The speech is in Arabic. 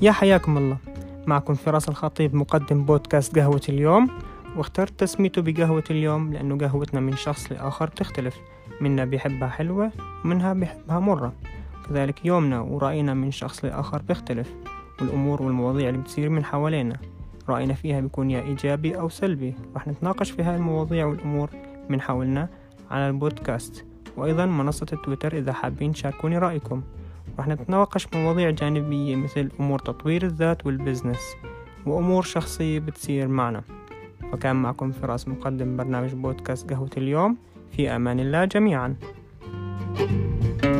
يا حياكم الله. معكم فراس الخطيب مقدم بودكاست قهوة اليوم. واخترت تسميته بقهوة اليوم لأنه قهوتنا من شخص لآخر تختلف. منا بيحبها حلوة ومنها بيحبها مرة. كذلك يومنا ورأينا من شخص لآخر بيختلف والأمور والمواضيع اللي بتصير من حوالينا. رأينا فيها بيكون يا إيجابي أو سلبي. رح نتناقش في هاي المواضيع والأمور من حولنا على البودكاست. وأيضا منصة التويتر إذا حابين تشاركوني رأيكم. رح نتناقش مواضيع جانبية مثل أمور تطوير الذات والبزنس وأمور شخصية بتصير معنا. وكان معكم فراس مقدم برنامج بودكاست قهوة اليوم. في أمان الله جميعا. thank you